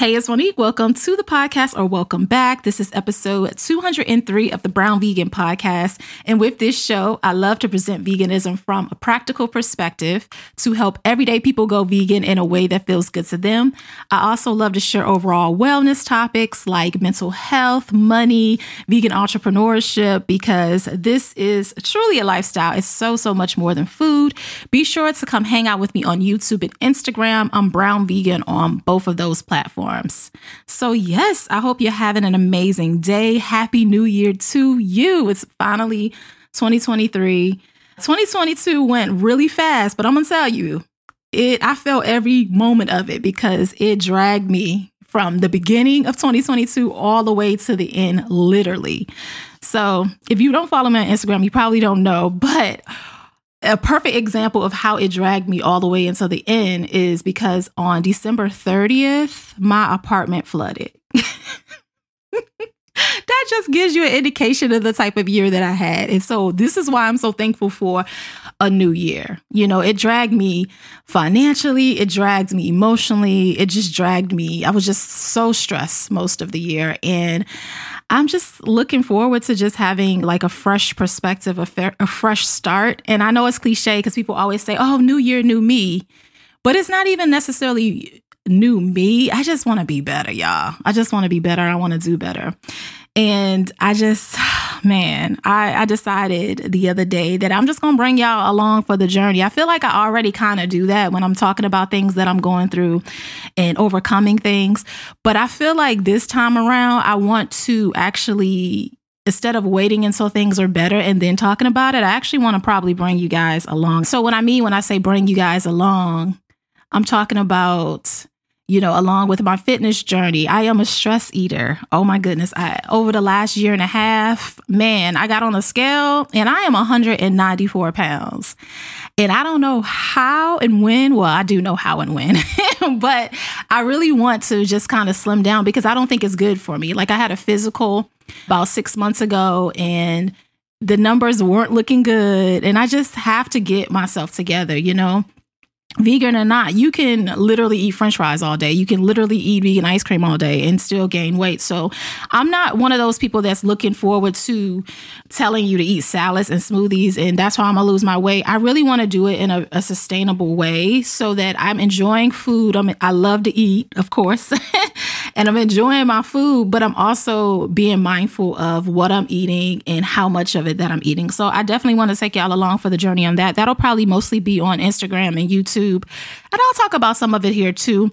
Hey, it's Monique. Welcome to the podcast or welcome back. This is episode 203 of the Brown Vegan Podcast. And with this show, I love to present veganism from a practical perspective to help everyday people go vegan in a way that feels good to them. I also love to share overall wellness topics like mental health, money, vegan entrepreneurship, because this is truly a lifestyle. It's so, so much more than food. Be sure to come hang out with me on YouTube and Instagram. I'm Brown Vegan on both of those platforms platforms. So, yes, I hope you're having an amazing day. Happy New Year to you. It's finally 2023. 2022 went really fast, but I'm going to tell you, it I felt every moment of it because it dragged me from the beginning of 2022 all the way to the end literally. So, if you don't follow me on Instagram, you probably don't know, but a perfect example of how it dragged me all the way until the end is because on December 30th, my apartment flooded. that just gives you an indication of the type of year that I had. And so this is why I'm so thankful for a new year. You know, it dragged me financially, it dragged me emotionally, it just dragged me. I was just so stressed most of the year. And I'm just looking forward to just having like a fresh perspective, a, fa- a fresh start. And I know it's cliche because people always say, oh, new year, new me. But it's not even necessarily new me. I just want to be better, y'all. I just want to be better. I want to do better. And I just, man, I, I decided the other day that I'm just going to bring y'all along for the journey. I feel like I already kind of do that when I'm talking about things that I'm going through and overcoming things. But I feel like this time around, I want to actually instead of waiting until things are better and then talking about it, I actually want to probably bring you guys along. So, what I mean when I say bring you guys along, I'm talking about you know, along with my fitness journey, I am a stress eater. Oh my goodness. I, over the last year and a half, man, I got on a scale and I am 194 pounds. And I don't know how and when. Well, I do know how and when, but I really want to just kind of slim down because I don't think it's good for me. Like I had a physical about six months ago and the numbers weren't looking good. And I just have to get myself together, you know? Vegan or not, you can literally eat french fries all day. You can literally eat vegan ice cream all day and still gain weight. So I'm not one of those people that's looking forward to telling you to eat salads and smoothies and that's how I'm gonna lose my weight. I really want to do it in a, a, sustainable way so that I'm enjoying food. I'm, I love to eat, of course, and I'm enjoying my food, but I'm also being mindful of what I'm eating and how much of it that I'm eating. So I definitely want to take y'all along for the journey on that. That'll probably mostly be on Instagram and YouTube. And I'll talk about some of it here too.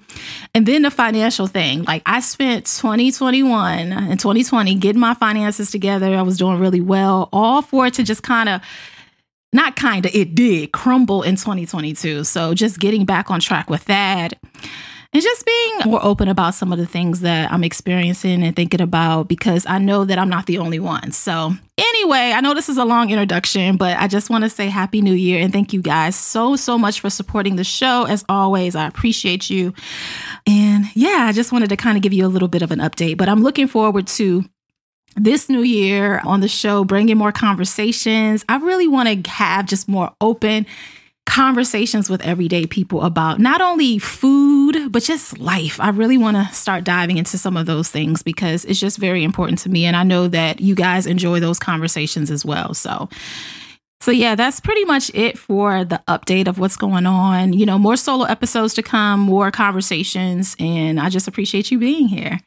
And then the financial thing. Like I spent 2021 and 2020 getting my finances together. I was doing really well, all for it to just kind of not kind of, it did crumble in 2022. So just getting back on track with that and just being more open about some of the things that I'm experiencing and thinking about because I know that I'm not the only one. So, anyway, I know this is a long introduction, but I just want to say Happy New Year and thank you guys so, so much for supporting the show. As always, I appreciate you. And yeah, I just wanted to kind of give you a little bit of an update, but I'm looking forward to this new year on the show, bringing more conversations. I really want to have just more open conversations with everyday people about not only food, but just life. I really want to start diving into some of those things because it's just very important to me. And I know that you guys enjoy those conversations as well. So, so yeah, that's pretty much it for the update of what's going on. You know, more solo episodes to come, more conversations, and I just appreciate you being here.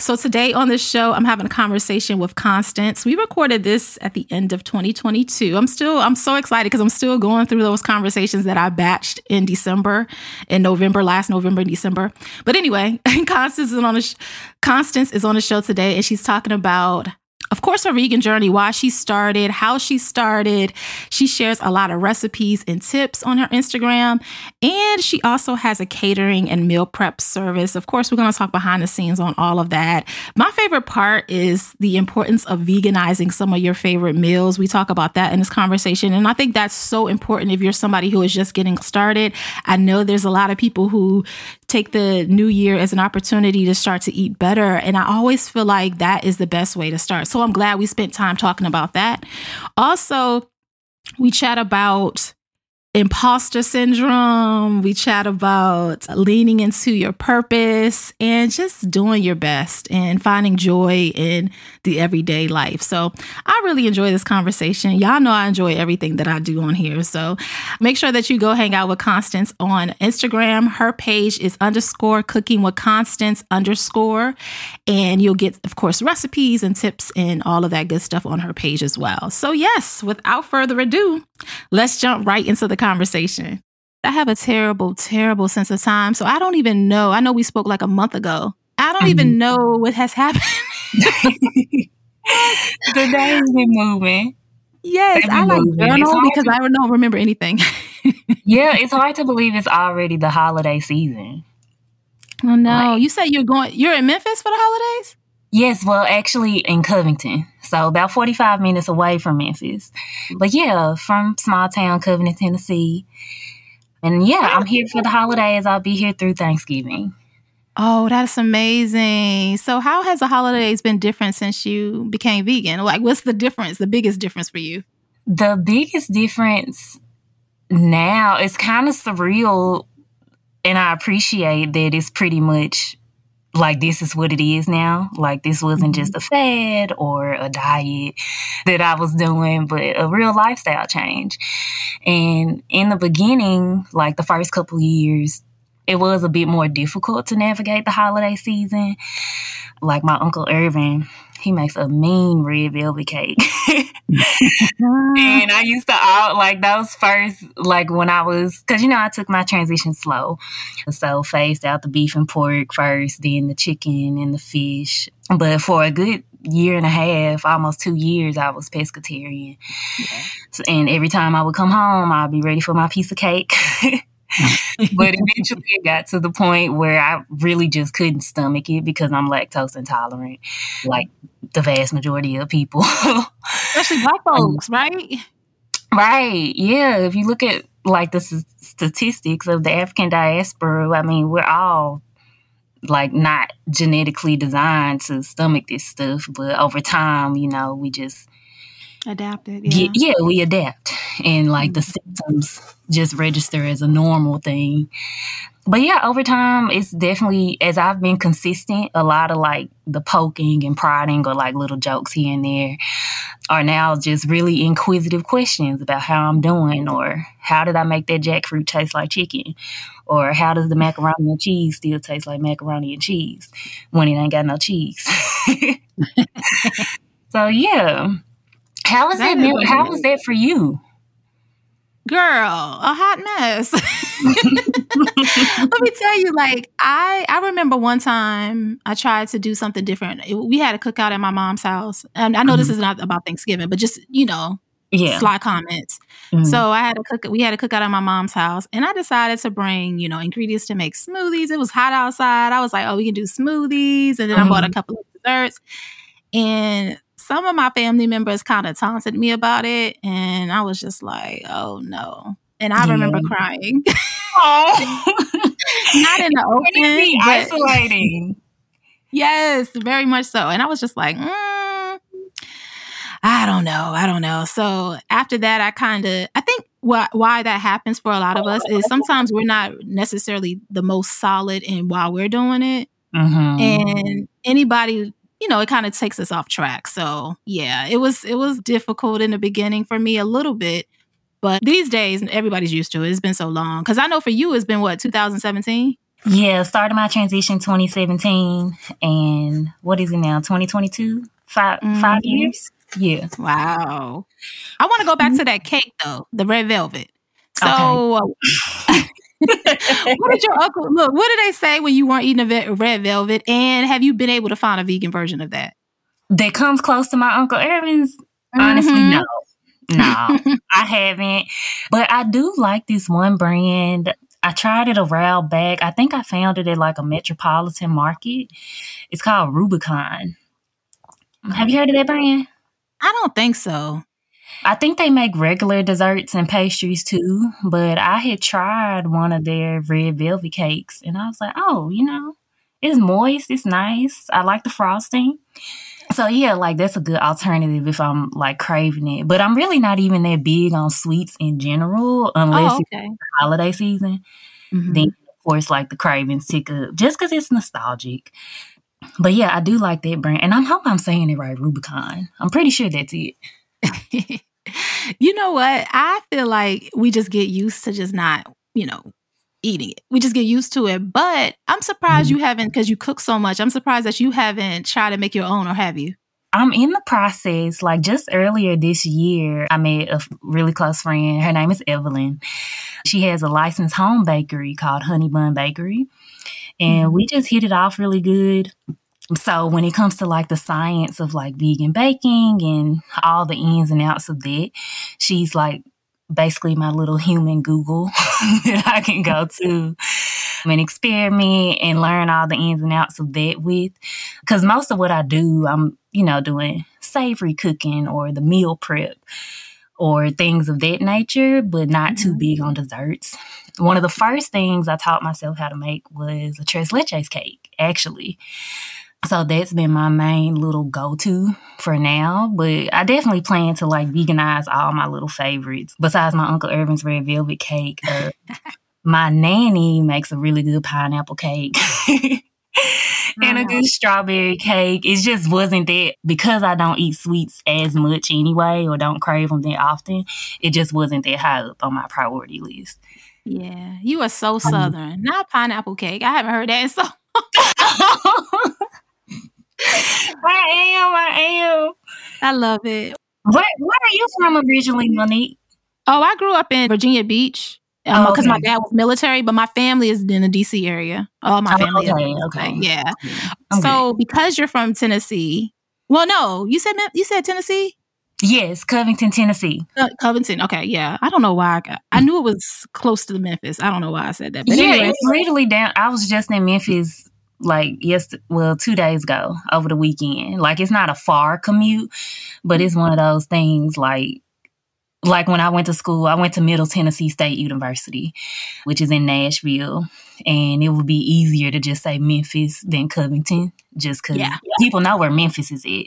So today on the show, I'm having a conversation with Constance. We recorded this at the end of 2022. I'm still I'm so excited because I'm still going through those conversations that I batched in December, in November, last November, December. But anyway, Constance is on a Constance is on the show today, and she's talking about of course, her vegan journey, why she started, how she started. She shares a lot of recipes and tips on her Instagram. And she also has a catering and meal prep service. Of course, we're going to talk behind the scenes on all of that. My favorite part is the importance of veganizing some of your favorite meals. We talk about that in this conversation. And I think that's so important if you're somebody who is just getting started. I know there's a lot of people who take the new year as an opportunity to start to eat better. And I always feel like that is the best way to start. So I'm glad we spent time talking about that. Also, we chat about imposter syndrome. We chat about leaning into your purpose and just doing your best and finding joy in the everyday life. So I really enjoy this conversation. Y'all know I enjoy everything that I do on here. So make sure that you go hang out with Constance on Instagram. Her page is underscore cooking with Constance underscore. And you'll get, of course, recipes and tips and all of that good stuff on her page as well. So, yes, without further ado, let's jump right into the conversation. I have a terrible, terrible sense of time. So I don't even know. I know we spoke like a month ago. I don't mm-hmm. even know what has happened. the days been moving. Yes, I like moving. journal because to, I don't remember anything. yeah, it's hard to believe it's already the holiday season. Oh no! Like, you say you're going. You're in Memphis for the holidays? Yes, well, actually in Covington. So about 45 minutes away from Memphis. But yeah, from small town Covington, Tennessee. And yeah, I'm here for the holidays. I'll be here through Thanksgiving. Oh, that's amazing. So how has the holidays been different since you became vegan? Like what's the difference, the biggest difference for you? The biggest difference now is kind of surreal and I appreciate that it's pretty much like this is what it is now. Like this wasn't just mm-hmm. a fad or a diet that I was doing, but a real lifestyle change. And in the beginning, like the first couple years, it was a bit more difficult to navigate the holiday season. Like my uncle Irvin, he makes a mean red velvet cake. and I used to out like those first, like when I was, cause you know, I took my transition slow. So phased out the beef and pork first, then the chicken and the fish. But for a good year and a half, almost two years, I was pescatarian. Yeah. So, and every time I would come home, I'd be ready for my piece of cake. but eventually it got to the point where I really just couldn't stomach it because I'm lactose intolerant, like the vast majority of people. Especially black um, folks, right? Right. Yeah. If you look at like the statistics of the African diaspora, I mean, we're all like not genetically designed to stomach this stuff, but over time, you know, we just adapted. Yeah, yeah, we adapt, and like mm-hmm. the symptoms just register as a normal thing. But yeah, over time, it's definitely as I've been consistent. A lot of like the poking and prodding, or like little jokes here and there, are now just really inquisitive questions about how I'm doing, or how did I make that jackfruit taste like chicken, or how does the macaroni and cheese still taste like macaroni and cheese when it ain't got no cheese. so yeah, how was that? that how was that for you? Girl, a hot mess. Let me tell you, like I, I remember one time I tried to do something different. we had a cookout at my mom's house, and I know mm-hmm. this is not about Thanksgiving, but just you know, yeah, sly comments. Mm-hmm. So I had a cook. We had a cookout at my mom's house, and I decided to bring you know ingredients to make smoothies. It was hot outside. I was like, oh, we can do smoothies, and then mm-hmm. I bought a mm-hmm. couple of desserts, and some of my family members kind of taunted me about it, and I was just like, "Oh no!" And I yeah. remember crying. Oh, not in the open, isolating. yes, very much so. And I was just like, mm, I don't know, I don't know. So after that, I kind of, I think why why that happens for a lot of us is sometimes we're not necessarily the most solid in while we're doing it. Mm-hmm. And anybody you know, it kind of takes us off track. So yeah, it was it was difficult in the beginning for me a little bit. But these days everybody's used to it. It's been so long. Cause I know for you it's been what, 2017? Yeah, started my transition 2017 and what is it now? 2022? 5 mm-hmm. five years? Yeah. Wow. I want to go back mm-hmm. to that cake though, the red velvet. So okay. what did your uncle look? What did they say when you weren't eating a red velvet? And have you been able to find a vegan version of that? That comes close to my uncle Irvin's. Mm-hmm. Honestly, no. No, I haven't. But I do like this one brand. I tried it a while back. I think I found it at like a metropolitan market. It's called Rubicon. Have you heard of that brand? I don't think so. I think they make regular desserts and pastries too, but I had tried one of their red velvet cakes and I was like, oh, you know, it's moist, it's nice. I like the frosting. So yeah, like that's a good alternative if I'm like craving it. But I'm really not even that big on sweets in general, unless Oh, it's okay. holiday season. Mhm. Then of course like the cravings tick up just because it's nostalgic. But yeah, I do like that brand, and I'm hoping I'm saying it right. Rubicon. I'm pretty sure that's it. you know what? I feel like we just get used to just not, you know, eating it. We just get used to it. But I'm surprised mm-hmm. you haven't, because you cook so much. I'm surprised that you haven't tried to make your own, or have you? I'm in the process. Like just earlier this year, I met a really close friend. Her name is Evelyn. She has a licensed home bakery called Honey Bun Bakery. And mm-hmm. we just hit it off really good. So when it comes to like the science of like vegan baking and all the ins and outs of that, she's like basically my little human Google that I can go to and experiment and learn all the ins and outs of that with. Because most of what I do, I'm, you know, doing savory cooking or the meal prep or things of that nature, but not too mm-hmm. big on desserts. One of the first things I taught myself how to make was a tres leches cake, actually. So that's been my main little go to for now. But I definitely plan to like veganize all my little favorites. Besides my Uncle Irvin's red velvet cake, uh, my nanny makes a really good pineapple cake. and a good strawberry cake. It just wasn't that because I don't eat sweets as much anyway, or don't crave them that often. It just wasn't that high up on my priority list. Yeah, you are so southern. Not pineapple cake. I haven't heard that in so. I am. I am. I love it. Where Where are you from originally, Monique? Oh, I grew up in Virginia Beach because Oh, okay. my dad was military, but my family is in the DC area. All my Oh, family. is- okay, okay. Yeah. I'm so because you're from Tennessee, well, no, you said you said Tennessee, Yes, Covington, Tennessee. uh, Covington. Okay, yeah. I don't know why I got. I knew it was close to Memphis. I don't know why I said that. But yeah, anyway, it's literally down. I was just in Memphis like yes, well, two days ago over the weekend. Like it's not a far commute, but it's one of those things like like when I went to school, I went to Middle Tennessee State University, which is in Nashville, and it would be easier to just say Memphis than Covington, just because Yeah. people know where Memphis is at.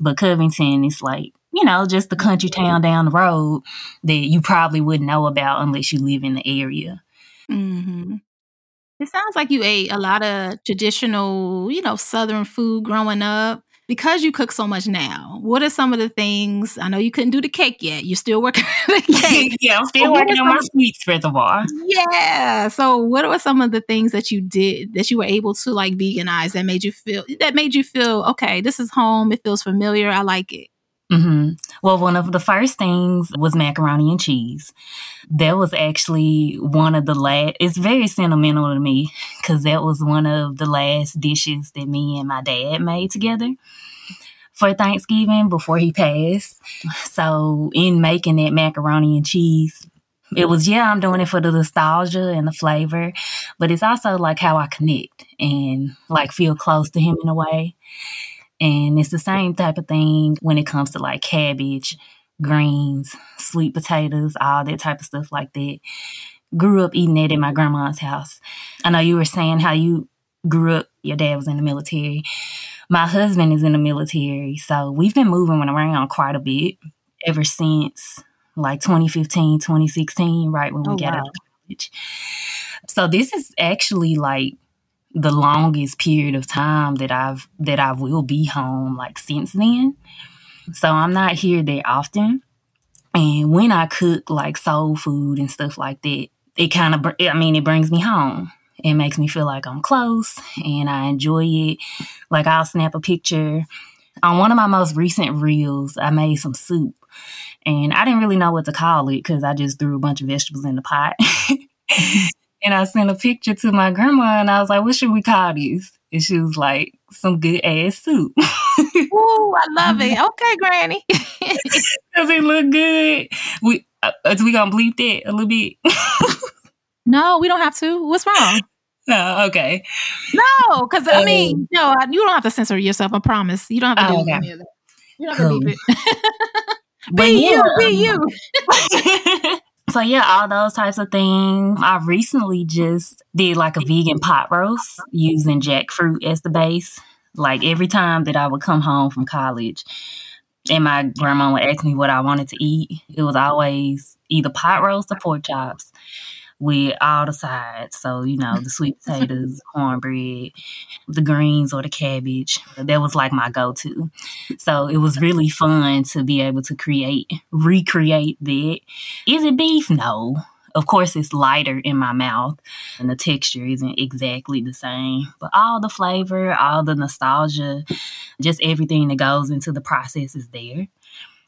But Covington is like you know just the country town down the road that you probably wouldn't know about unless you live in the area. hmm It sounds like you ate a lot of traditional, you know, Southern food growing up. Because you cook so much now, what are some of the things? I know you couldn't do the cake yet. You're still working on the cake. yeah, I'm still working on my sweets reservoir. yeah. So, what were some of the things that you did that you were able to like veganize that made you feel that made you feel okay? This is home. It feels familiar. I like it. Hmm Well, one of the first things was macaroni and cheese. That was actually one of the last, it's very sentimental to me because that was one of the last dishes that me and my dad made together for Thanksgiving before he passed. So, in making that macaroni and cheese, it was, yeah, I'm doing it for the nostalgia and the flavor, but it's also like how I connect and like feel close to him in a way. And it's the same type of thing when it comes to like cabbage, greens, sweet potatoes, all that type of stuff like that. Grew up eating that at my grandma's house. I know you were saying how you grew up, your dad was in the military. My husband is in the military, so we've been moving around quite a bit ever since like 2015, 2016, right when we Oh, got wow. out of college. So this is actually like the longest period of time that I've that I will be home like since then. So I'm not here that often. And when I cook like soul food and stuff like that, it kind of I mean it brings me home. It makes me feel like I'm close and I enjoy it. Like I'll snap a picture. On one of my most recent reels, I made some soup. And I didn't really know what to call it because I just threw a bunch of vegetables in the pot. and I sent a picture to my grandma and I was like, what should we call these? And she was like, some good ass soup. Ooh, I love it. Okay, Granny. Does it look good? We uh, is we gonna bleep that a little bit? no, we don't have to. What's wrong? no, okay. No, because I Oh. mean, um, no, I- you don't have to censor yourself. I promise. You don't have to Oh, do okay. any of that. You don't have to Cool. beep it. Be you, be um, you. So yeah, all those types of things. I recently just did like a vegan pot roast using jackfruit as the base. Like every time that I would come home from college and my grandma would ask me what I wanted to eat, it was always either pot roast or pork chops with all the sides. So, you know, the sweet potatoes, cornbread, the greens or the cabbage. That was like my go to. So it was really fun to be able to create, recreate that. Is it beef? No. Of course, it's lighter in my mouth and the texture isn't exactly the same, but all the flavor, all the nostalgia, just everything that goes into the process is there.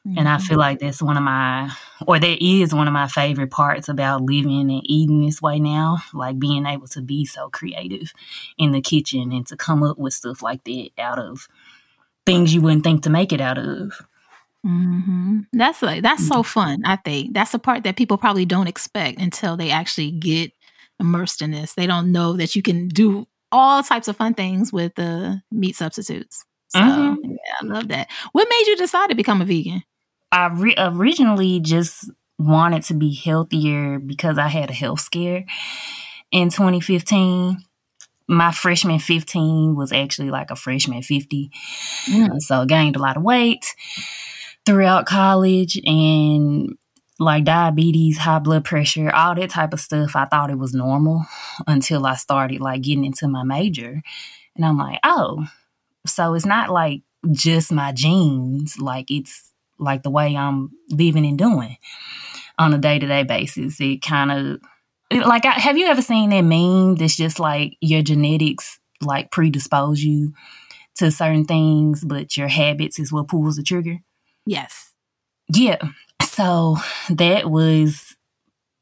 Mm-hmm. And I feel mm-hmm. like that's one of my, or that is one of my favorite parts about living and eating this way now. Like being able to be so creative in the kitchen and to come up with stuff like that out of things you wouldn't think to make it out of. Mm-hmm. That's like that's so mm-hmm. fun. I think that's the part that people probably don't expect until they actually get immersed in this. They don't know that you can do all types of fun things with the meat substitutes. So mm-hmm. yeah, I love that. What made you decide to become a vegan? I re- originally just wanted to be healthier because I had a health scare in 2015. My freshman 15 was actually like a freshman 50. Mm. So gained a lot of weight throughout college and like diabetes, high blood pressure, all that type of stuff. I thought it was normal until I started like getting into my major. And I'm like, oh, so it's not like just my genes, like it's like the way I'm living and doing on a day to day basis. It kind of like have you ever seen that meme that's just like your genetics like predispose you to certain things, but your habits is what pulls the trigger? Yes. Yeah. So that was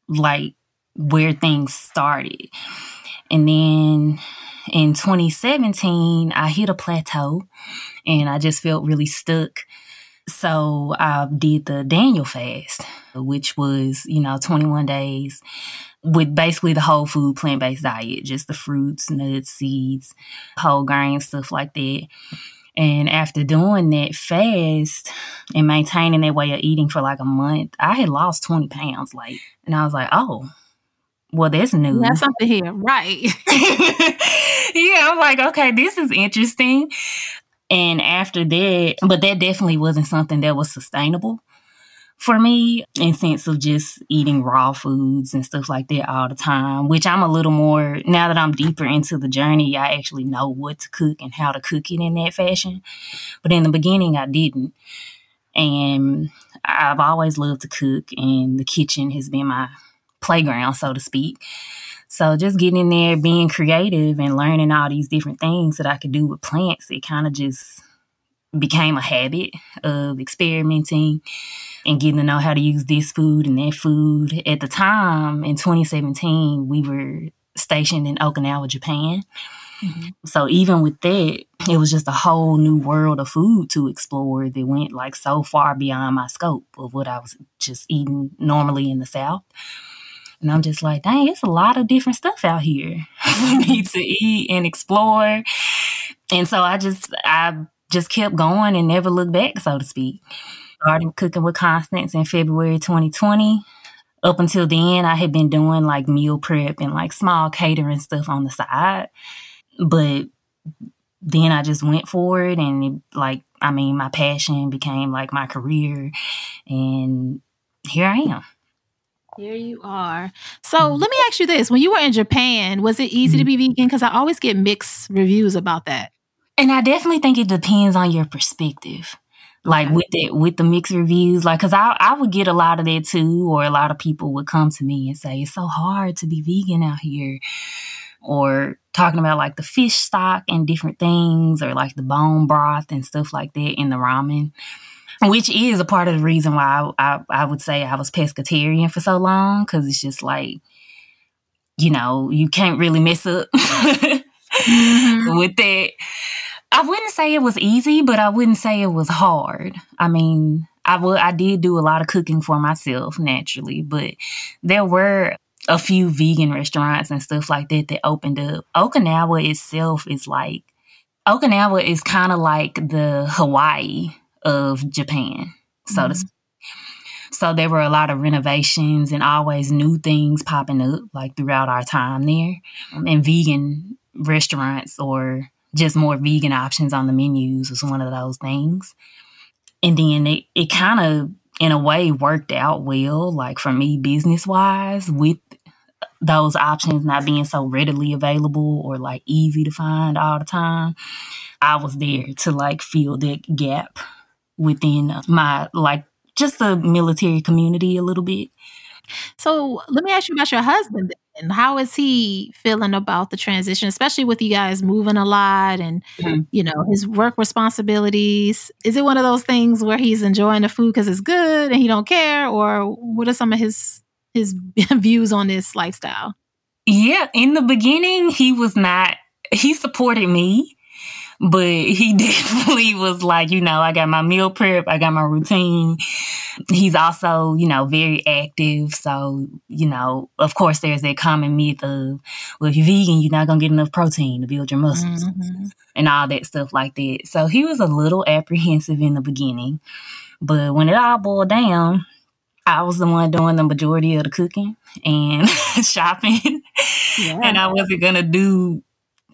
like where things started. And then in 2017, I hit a plateau and I just felt really stuck so I did the Daniel fast, which was, you know, 21 days with basically the whole food plant based diet, just the fruits, nuts, seeds, whole grains, stuff like that. And after doing that fast and maintaining that way of eating for like a month, I had lost 20 pounds. Like, and I was like, oh, well, that's new. That's something here. Right. yeah, I'm like, okay, this is interesting. And after that, but that definitely wasn't something that was sustainable for me in sense of just eating raw foods and stuff like that all the time, which I'm a little more now that I'm deeper into the journey, I actually know what to cook and how to cook it in that fashion. But in the beginning I didn't. And I've always loved to cook and the kitchen has been my playground, so to speak. So just getting in there, being creative and learning all these different things that I could do with plants, it kind of just became a habit of experimenting and getting to know how to use this food and that food. At the time in 2017, we were stationed in Okinawa, Japan. Mm-hmm. So even with that, it was just a whole new world of food to explore that went like so far beyond my scope of what I was just eating normally in the South. And I'm just like, dang, it's a lot of different stuff out here for me to eat and explore. And so I just, I just kept going and never looked back, so to speak. Started cooking with Constance in February 2020. Up until then, I had been doing like meal prep and like small catering stuff on the side. But then I just went for it and it, like, I mean, my passion became like my career. And here I am. Here you are. So mm-hmm. let me ask you this. When you were in Japan, was it easy mm-hmm. to be vegan? Because I always get mixed reviews about that. And I definitely think it depends on your perspective. Like with it, with the mixed reviews, like because I I would get a lot of that too, or a lot of people would come to me and say it's so hard to be vegan out here, or talking about like the fish stock and different things, or like the bone broth and stuff like that in the ramen which is a part of the reason why I, I, I would say I was pescatarian for so long because it's just like, you know, you can't really mess up mm-hmm. with that. I wouldn't say it was easy, but I wouldn't say it was hard. I mean, I would I did do a lot of cooking for myself naturally, but there were a few vegan restaurants and stuff like that that opened up. Okinawa itself is like Okinawa is kind of like the Hawaii of Japan, so mm-hmm. to speak. So there were a lot of renovations and always new things popping up like throughout our time there. Um, and vegan restaurants or just more vegan options on the menus was one of those things. And then it, it kind of, in a way, worked out well, like for me, business wise, with those options not being so readily available or like easy to find all the time. I was there to like fill that gap within my like just the military community a little bit. So let me ask you about your husband. And how is he feeling about the transition, especially with you guys moving a lot and mm-hmm. you know his work responsibilities? Is it one of those things where he's enjoying the food because it's good and he don't care, or what are some of his his views on this lifestyle? Yeah, in the beginning, he was not. He supported me but he definitely was like, you know, I got my meal prep, I got my routine. He's also, you know, very active. So, you know, of course, there's that common myth of, well, if you're vegan, you're not going to get enough protein to build your muscles mm-hmm. and all that stuff like that. So he was a little apprehensive in the beginning. But when it all boiled down, I was the one doing the majority of the cooking and shopping. Yeah. And I wasn't going to do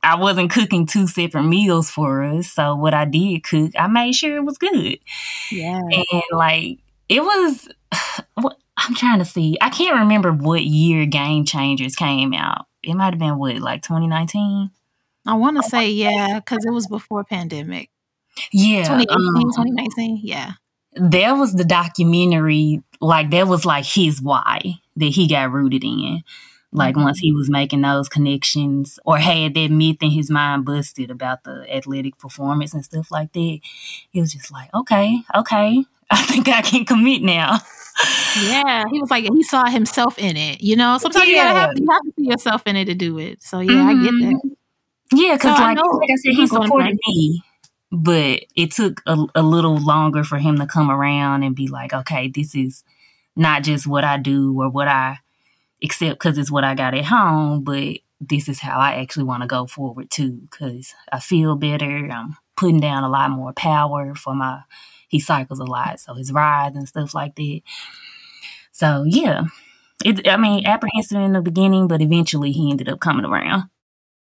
I wasn't cooking two separate meals for us. So what I did cook, I made sure it was good. Yeah. And like it was what I'm trying to see. I can't remember what year Game Changers came out. It might have been what, like 2019? I want to say yeah, because it was before pandemic. Yeah. 2018, um, 2019. Yeah. There was the documentary, like that was like his why that he got rooted in. Like once he was making those connections or had that myth in his mind busted about the athletic performance and stuff like that, he was just like, okay, okay, I think I can commit now. Yeah, he was like he saw himself in it. You know, sometimes yeah. you gotta have you have to see yourself in it to do it. So yeah, mm-hmm. I get that. Mm-hmm. Yeah, because so like, like I said, he supported me, but it took a, a little longer for him to come around and be like, okay, this is not just what I do or what I except because it's what I got at home, but this is how I actually want to go forward too, because I feel better. I'm putting down a lot more power for my, he cycles a lot, so his rides and stuff like that. So yeah, it, I mean, apprehensive in the beginning, but eventually he ended up coming around.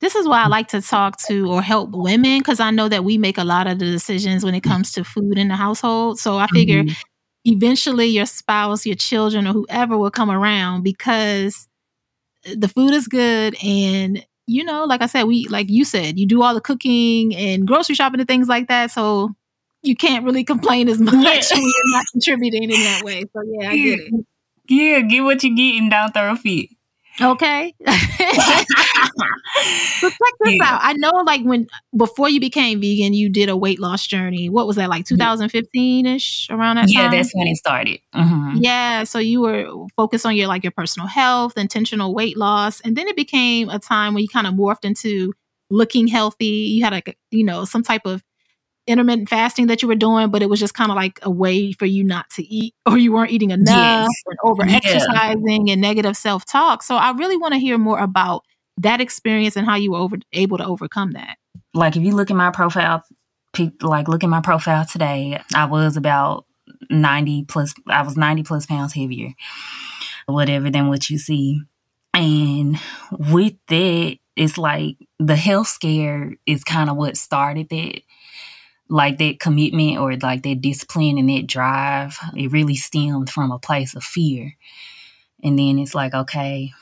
this is why I like to talk to or help women because I know that we make a lot of the decisions when it comes to food in the household. So I figure mm-hmm. eventually your spouse, your children, or whoever will come around because the food is good and you know, like I said, we like you said, you do all the cooking and grocery shopping and things like that. So you can't really complain as much yeah. when you're not contributing in that way. So yeah, I get it. Yeah, get what you get and don't throw a fit. Okay. so check this yeah. out. I know like when before you became vegan, you did a weight loss journey. What was that like 2015 ish around that yeah, time? Yeah, that's when it started. Mm-hmm. Yeah. So you were focused on your like your personal health, intentional weight loss. And then it became a time where you kind of morphed into looking healthy. You had like, you know, some type of intermittent fasting that you were doing, but it was just kind of like a way for you not to eat or you weren't eating enough yes. and over exercising yeah. and negative self talk. So I really want to hear more about that experience and how you were over, able to overcome that. Like if you look at my profile, like look at my profile today, I was about 90 plus, I was 90 plus pounds heavier, whatever than what you see. And with that, it's like the health scare is kind of what started that like that commitment or like that discipline and that drive it really stemmed from a place of fear. And then it's like okay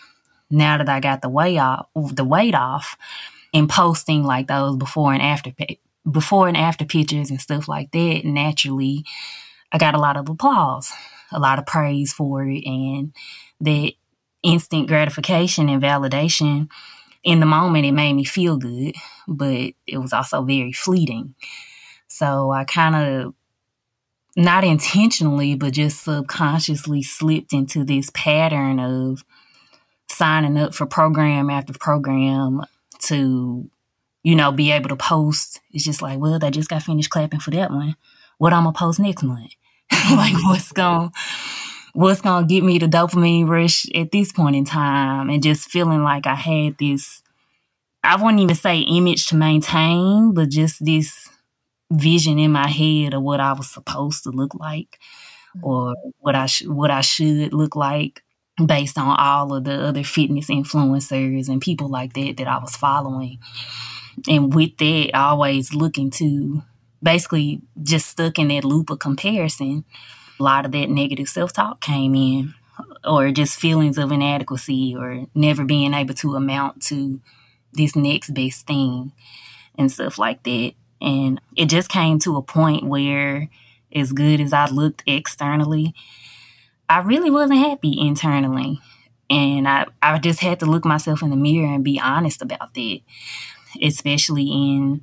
now that i got the weight off the weight off and posting like those before and after before and after pictures and stuff like that naturally i got a lot of applause a lot of praise for it. And that instant gratification and validation in the moment it made me feel good but it was also very fleeting so I kind of, not intentionally, but just subconsciously slipped into this pattern of signing up for program after program to, you know, be able to post. It's just like, well, they just got finished clapping for that one. What I'm gonna post next month? like, mm-hmm. what's going what's gonna get me the dopamine rush at this point in time and just feeling like I had this I wouldn't even say image to maintain, but just this vision in my head of what I was supposed to look like mm-hmm. or what I sh- what I should look like based on all of the other fitness influencers and people like that that I was following. And with that, always looking to basically just stuck in that loop of comparison. A lot of that negative self talk came in, or just feelings of inadequacy, or never being able to amount to this next best thing and stuff like that. And it just came to a point where, as good as I looked externally, I really wasn't happy internally. And I, I just had to look myself in the mirror and be honest about that, especially in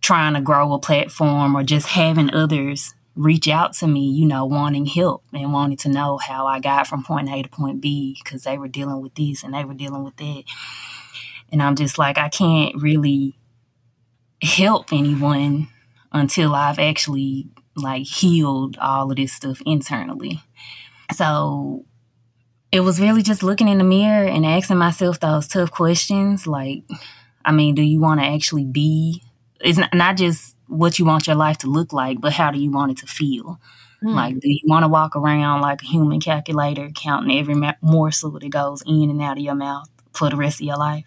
trying to grow a platform or just having others reach out to me, you know, wanting help and wanting to know how I got from point A to point B because they were dealing with this and they were dealing with that. And I'm just like, I can't really help anyone until I've actually like healed all of this stuff internally. So it was really just looking in the mirror and asking myself those tough questions like I mean, do you want to actually be it's not just what you want your life to look like, but how do you want it to feel? Mm. Like, do you want to walk around like a human calculator, counting every morsel that goes in and out of your mouth for the rest of your life?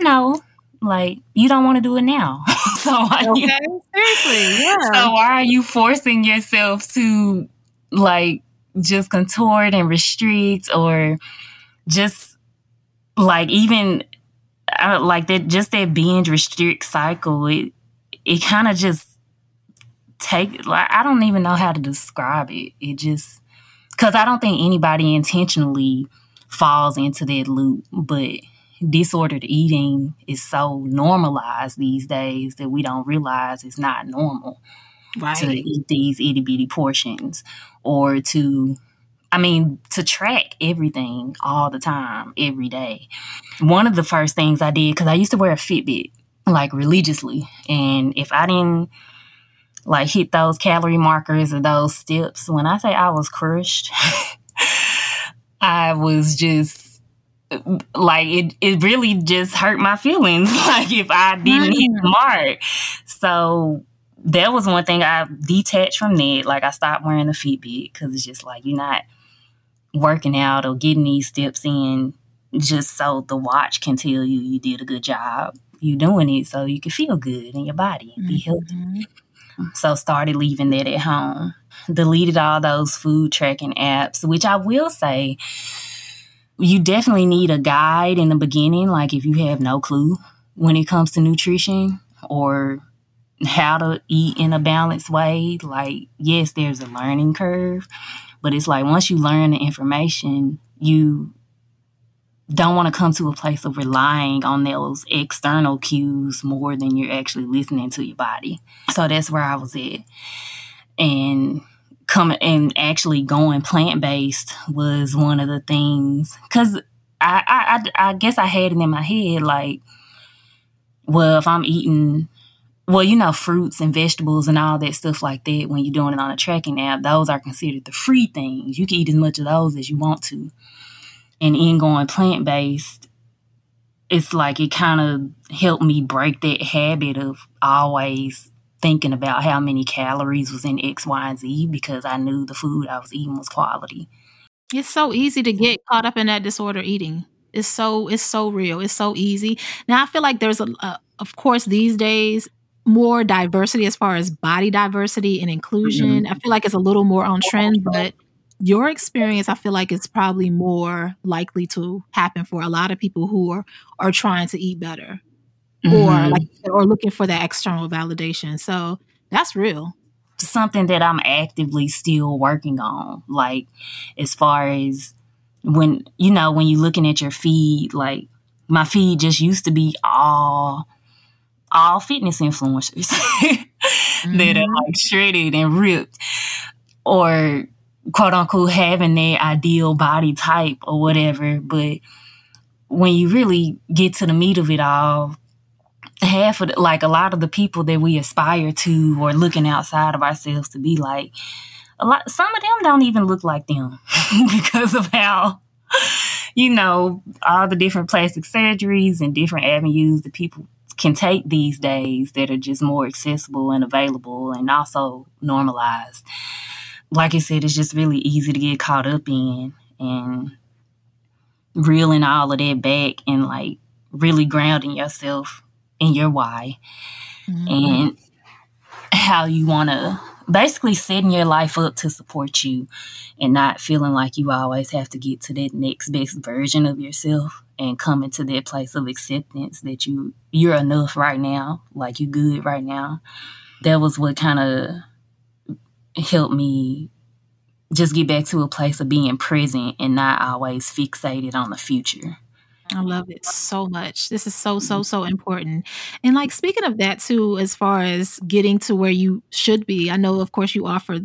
No, like you don't want to do it now. so why okay. you, seriously, yeah. So why are you forcing yourself to like just contort and restrict or just like even uh, like that just that binge restrict cycle it it kind of just take like I don't even know how to describe it. It just cuz I don't think anybody intentionally falls into that loop, but disordered eating is so normalized these days that we don't realize it's not normal right. to eat these itty bitty portions or to I mean, to track everything all the time, every day. One of the first things I did, because I used to wear a Fitbit like religiously. And if I didn't like hit those calorie markers or those steps, when I say I was crushed, I was just like it it really just hurt my feelings like if I didn't hit the mark. So that was one thing I detached from that. Like I stopped wearing the Fitbit because it's just like you're not working out or getting these steps in just so the watch can tell you you did a good job. You're doing it so you can feel good in your body and be mm-hmm. healthy. So started leaving that at home. Deleted all those food tracking apps, which I will say you definitely need a guide in the beginning, like if you have no clue when it comes to nutrition or how to eat in a balanced way. Like, yes, there's a learning curve, but it's like once you learn the information, you don't want to come to a place of relying on those external cues more than you're actually listening to your body. So that's where I was at. And coming and actually going plant based was one of the things because I, I I guess I had it in my head like, well, if I'm eating, well, you know, fruits and vegetables and all that stuff like that, when you're doing it on a tracking app, those are considered the free things. You can eat as much of those as you want to. And in going plant based, it's like it kind of helped me break that habit of always thinking about how many calories was in X, Y, and Z because I knew the food I was eating was quality. It's so easy to get caught up in that disorder eating. It's so it's so real. It's so easy. Now I feel like there's a, a of course these days more diversity as far as body diversity and inclusion. Mm-hmm. I feel like it's a little more on trend, but your experience I feel like is probably more likely to happen for a lot of people who are are trying to eat better mm-hmm. or like or looking for that external validation. So that's real. Something that I'm actively still working on. Like as far as when you know, when you're looking at your feed, like my feed just used to be all all fitness influencers mm-hmm. that are mm-hmm. like shredded and ripped or quote unquote having their ideal body type or whatever. But when you really get to the meat of it all, half of the, like a lot of the people that we aspire to or looking outside of ourselves to be like a lot some of them don't even look like them because of how you know all the different plastic surgeries and different avenues that people can take these days that are just more accessible and available and also normalized. Like I said, it's just really easy to get caught up in and reeling all of that back and like really grounding yourself in your why mm-hmm. and how you want to basically setting your life up to support you and not feeling like you always have to get to that next best version of yourself and coming to that place of acceptance that you you're enough right now like you good right now that was what kind of helped me just get back to a place of being present and not always fixated on the future. I love it so much. This is so, so, so important. And like speaking of that too, as far as getting to where you should be, I know, of course, you offer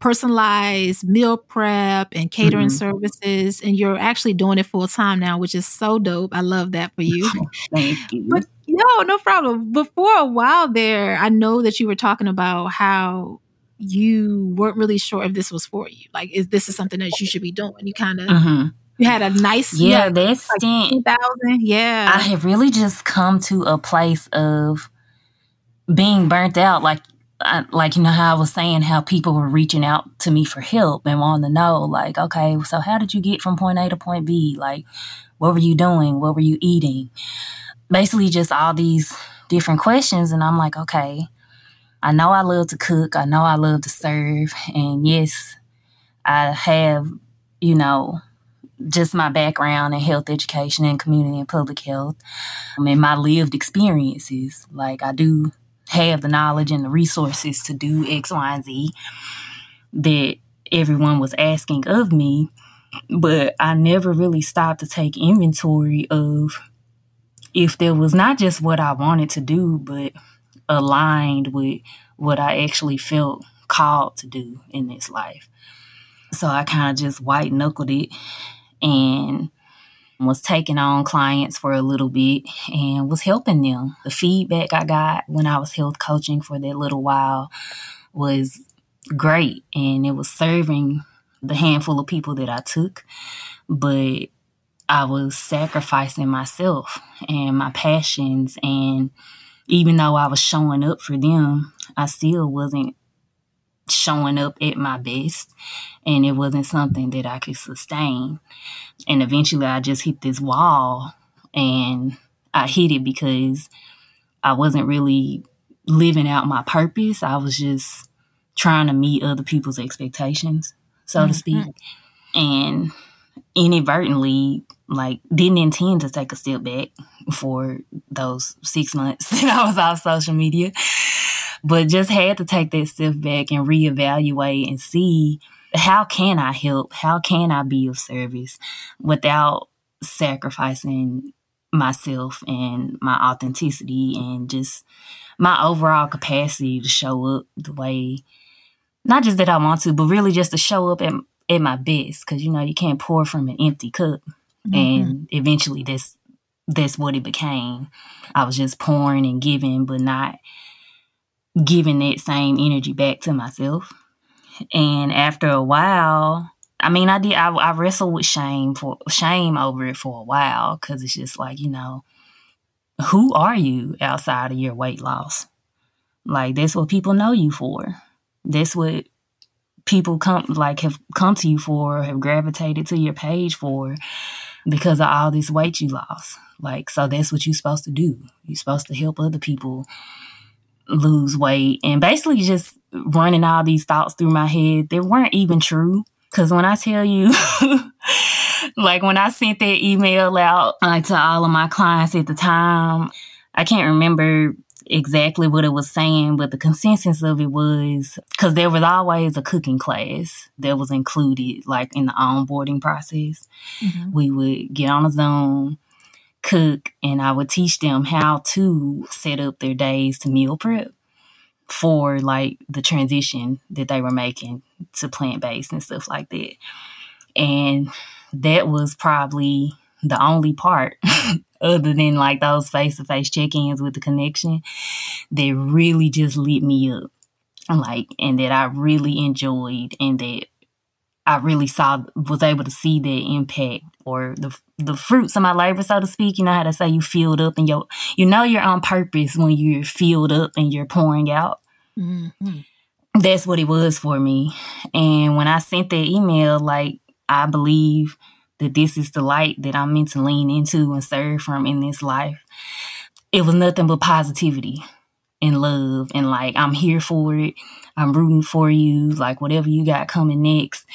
personalized meal prep and catering mm-hmm. services, and you're actually doing it full time now, which is so dope. I love that for you. Thank you. But no, no problem. Before a while there, I know that you were talking about how you weren't really sure if this was for you. Like, is this is something that you should be doing? You kind of mm-hmm. You had a nice yeah. yeah that stint, thousand. Yeah, I have really just come to a place of being burnt out. Like, I, like you know how I was saying how people were reaching out to me for help and wanting to know, like, okay, so how did you get from point A to point B? Like, what were you doing? What were you eating? Basically, just all these different questions, and I'm like, okay I know I love to cook. I know I love to serve. And yes, I have, you know, just my background in health education and community and public health I mean, my lived experiences. Like, I do have the knowledge and the resources to do X, Y, and Z that everyone was asking of me. But I never really stopped to take inventory of if there was not just what I wanted to do, but aligned with what I actually felt called to do in this life. So I kind of just white knuckled it and was taking on clients for a little bit and was helping them. The feedback I got when I was health coaching for that little while was great and it was serving the handful of people that I took, but I was sacrificing myself and my passions and even though I was showing up for them, I still wasn't showing up at my best and it wasn't something that I could sustain. And eventually I just hit this wall and I hit it because I wasn't really living out my purpose. I was just trying to meet other people's expectations, so mm-hmm. to speak. And inadvertently like didn't intend to take a step back for those six months that I was off social media, but just had to take that step back and reevaluate and see how can I help? How can I be of service without sacrificing myself and my authenticity and just my overall capacity to show up the way not just that I want to, but really just to show up at, at my best. Cause you know, you can't pour from an empty cup. Mm-hmm. And eventually that's that's what it became. I was just pouring and giving, but not giving that same energy back to myself. And after a while, I mean, I did. I, I wrestled with shame for shame over it for a while because it's just like you know, who are you outside of your weight loss? Like that's what people know you for. That's what people come like have come to you for, have gravitated to your page for because of all this weight you lost. Like so that's what you're supposed to do. You're supposed to help other people lose weight and basically just running all these thoughts through my head they weren't even true because when i tell you like when i sent that email out like to all of my clients at the time i can't remember exactly what it was saying but the consensus of it was because there was always a cooking class that was included like in the onboarding process mm-hmm. we would get on a zoom cook and I would teach them how to set up their days to meal prep for like the transition that they were making to plant based and stuff like that. And that was probably the only part other than like those face to face check ins with the connection that really just lit me up. Like, and that I really enjoyed and that I really saw, was able to see that impact or the the fruits of my labor, so to speak. You know how to say you filled up and you you know you're on purpose when you're filled up and you're pouring out. Mm-hmm. That's what it was for me. And when I sent that email, like I believe that this is the light that I'm meant to lean into and serve from in this life. It was nothing but positivity and love and like I'm here for it. I'm rooting for you, like whatever you got coming next.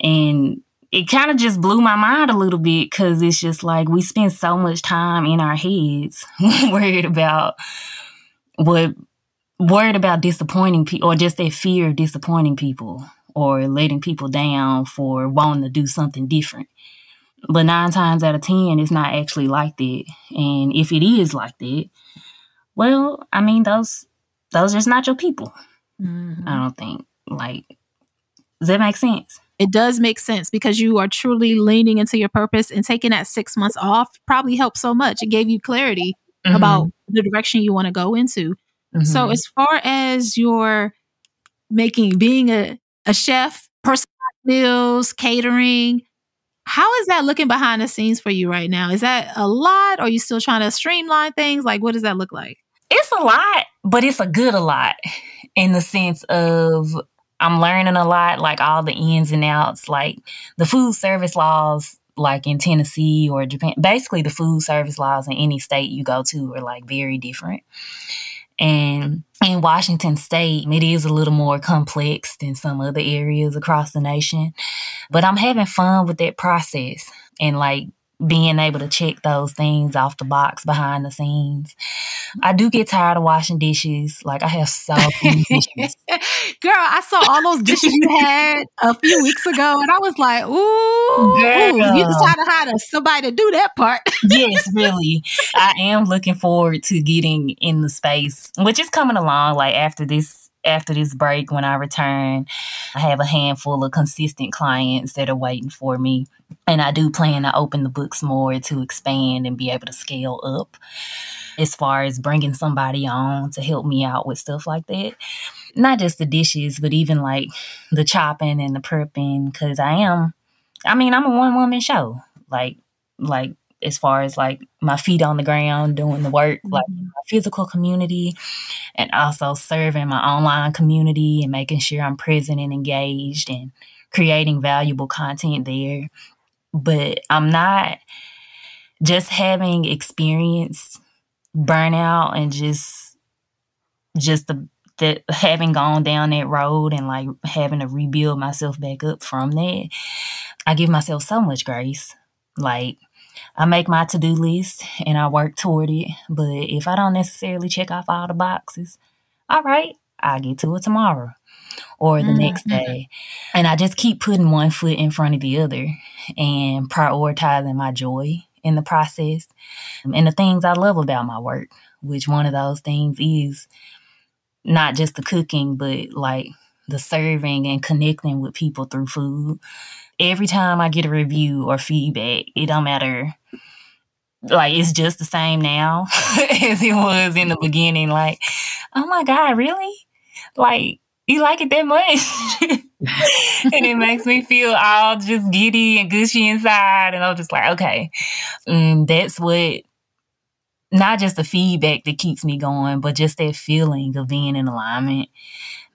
And it kind of just blew my mind a little bit because it's just like we spend so much time in our heads worried about what worried about disappointing people or just that fear of disappointing people or letting people down for wanting to do something different. But nine times out of ten, it's not actually like that. And if it is like that, well, I mean, those those are just not your people. Mm-hmm. I don't think. Like, does that make sense? it does make sense because you are truly leaning into your purpose and taking that six months off probably helped so much. It gave you clarity mm-hmm. about the direction you want to go into. Mm-hmm. So, as far as your making, being a, a chef, personal meals, catering, how is that looking behind the scenes for you right now? Is that a lot? Or are you still trying to streamline things? Like, what does that look like? It's a lot, but it's a good a lot in the sense of I'm learning a lot, like all the ins and outs, like the food service laws, like in Tennessee or Japan. Basically, the food service laws in any state you go to are like very different. And in Washington state, it is a little more complex than some other areas across the nation. But I'm having fun with that process and like being able to check those things off the box behind the scenes. I do get tired of washing dishes. Like I have so many dishes. Girl, I saw all those dishes you had a few weeks ago, and I was like, "Ooh, Girl. you just how to hire somebody to do that part." yes, really. I am looking forward to getting in the space, which is coming along. Like after this after this break, when I return, I have a handful of consistent clients that are waiting for me. And I do plan to open the books more to expand and be able to scale up as far as bringing somebody on to help me out with stuff like that. Not just the dishes, but even like the chopping and the prepping, because I am, I mean, I'm a one woman show. Like, like as far as like my feet on the ground doing the work, mm-hmm. like my physical community, and also serving my online community and making sure I'm present and engaged and creating valuable content there. But I'm not just having experienced burnout and just just the that having gone down that road and like having to rebuild myself back up from that, I give myself so much grace. Like I make my to do list and I work toward it. But if I don't necessarily check off all the boxes, all right, I'll get to it tomorrow or the mm-hmm. next day. And I just keep putting one foot in front of the other and prioritizing my joy in the process and the things I love about my work, which one of those things is not just the cooking, but like the serving and connecting with people through food every time I get a review or feedback, it don't matter. Like it's just the same now as it was in the beginning. Like, oh my God, really? Like, you like it that much? and it makes me feel all just giddy and gushy inside. And I'm just like, okay, that's what not just the feedback that keeps me going, but just that feeling of being in alignment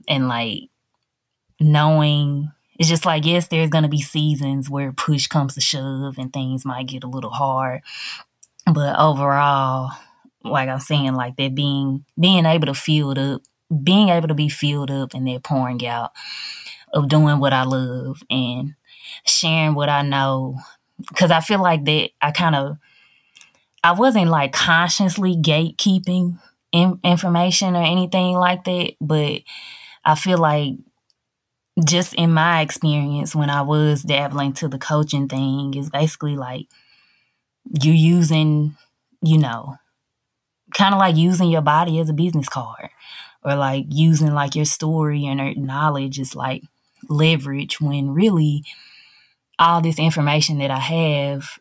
and like knowing it's just like, yes, there's going to be seasons where push comes to shove and things might get a little hard. But overall, like I'm saying, like that being, being able to feel up, being able to be filled up and they're pouring out of doing what I love and sharing what I know. Cause I feel like that I kind of, I wasn't like consciously gatekeeping in, information or anything like that, but I feel like just in my experience when I was dabbling to the coaching thing is basically like you using, you know, kind of like using your body as a business card or like using like your story and your knowledge is like leverage when really all this information that I have,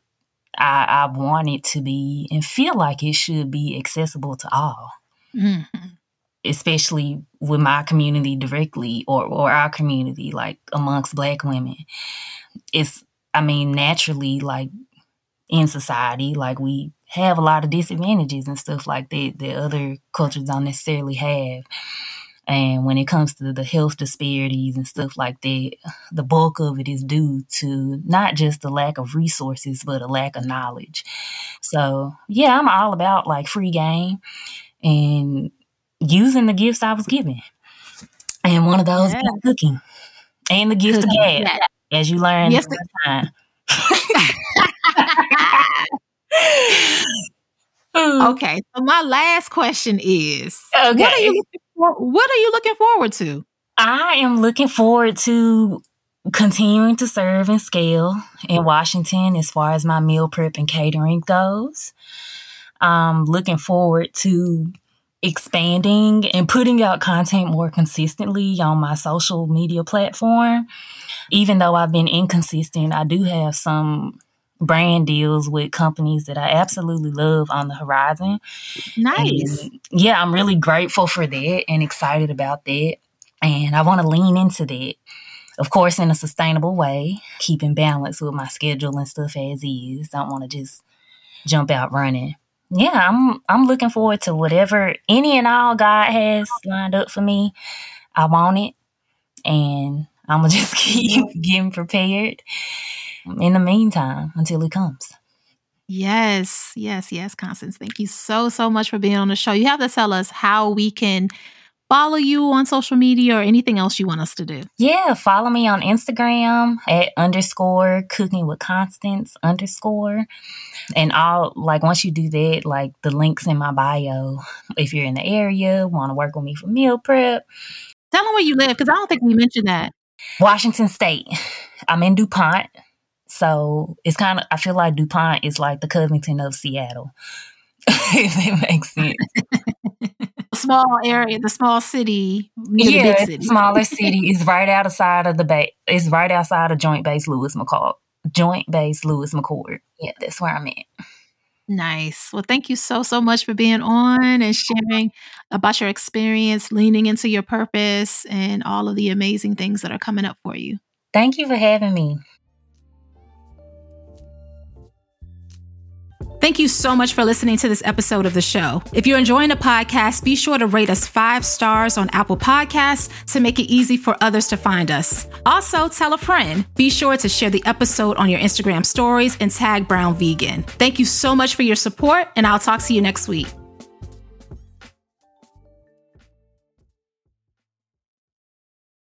I, I want it to be and feel like it should be accessible to all. Mm-hmm especially with my community directly or, or our community, like amongst black women. It's, I mean, naturally, like in society, like we have a lot of disadvantages and stuff like that that other cultures don't necessarily have. And when it comes to the health disparities and stuff like that, the bulk of it is due to not just the lack of resources, but a lack of knowledge. So, yeah, I'm all about like free game and using the gifts I was given. And one of those yeah. is cooking. And the gift of gab, yeah. as you learn yes, time. okay. So my last question is okay. what are you for, what are you looking forward to? I am looking forward to continuing to serve and scale in Washington as far as my meal prep and catering goes. I'm looking forward to expanding and putting out content more consistently on my social media platform. Even though I've been inconsistent, I do have some brand deals with companies that I absolutely love on the horizon. Nice. And yeah, I'm really grateful for that and excited about that. And I want to lean into that. Of course, in a sustainable way, keeping balance with my schedule and stuff as is. Don't want to just jump out running yeah, I'm I'm looking forward to whatever any and all God has lined up for me. I want it, and I'm gonna just keep getting prepared. In the meantime, until it comes. Yes, yes, yes, Constance. Thank you so so much for being on the show. You have to tell us how we can follow you on social media or anything else you want us to do? Yeah, follow me on Instagram at underscore cooking with Constance underscore. And I'll like once you do that, like the links in my bio. If you're in the area, want to work with me for meal prep. Tell them where you live because I don't think we mentioned that. Washington State. I'm in DuPont. So it's kind of, I feel like DuPont is like the Covington of Seattle, if that makes sense. small area, the small city, yeah, the city. smaller city is right outside of the bay. It's right outside of Joint Base Lewis McCall. Joint Base Lewis McChord. Yeah, that's where I'm at. Nice. Well, thank you so, so much for being on and sharing about your experience, leaning into your purpose, and all of the amazing things that are coming up for you. Thank you for having me. Thank you so much for listening to this episode of the show. If you're enjoying the podcast, be sure to rate us five stars on Apple Podcasts to make it easy for others to find us. Also, tell a friend. Be sure to share the episode on your Instagram stories and tag Brown Vegan. Thank you so much for your support, and I'll talk to you next week.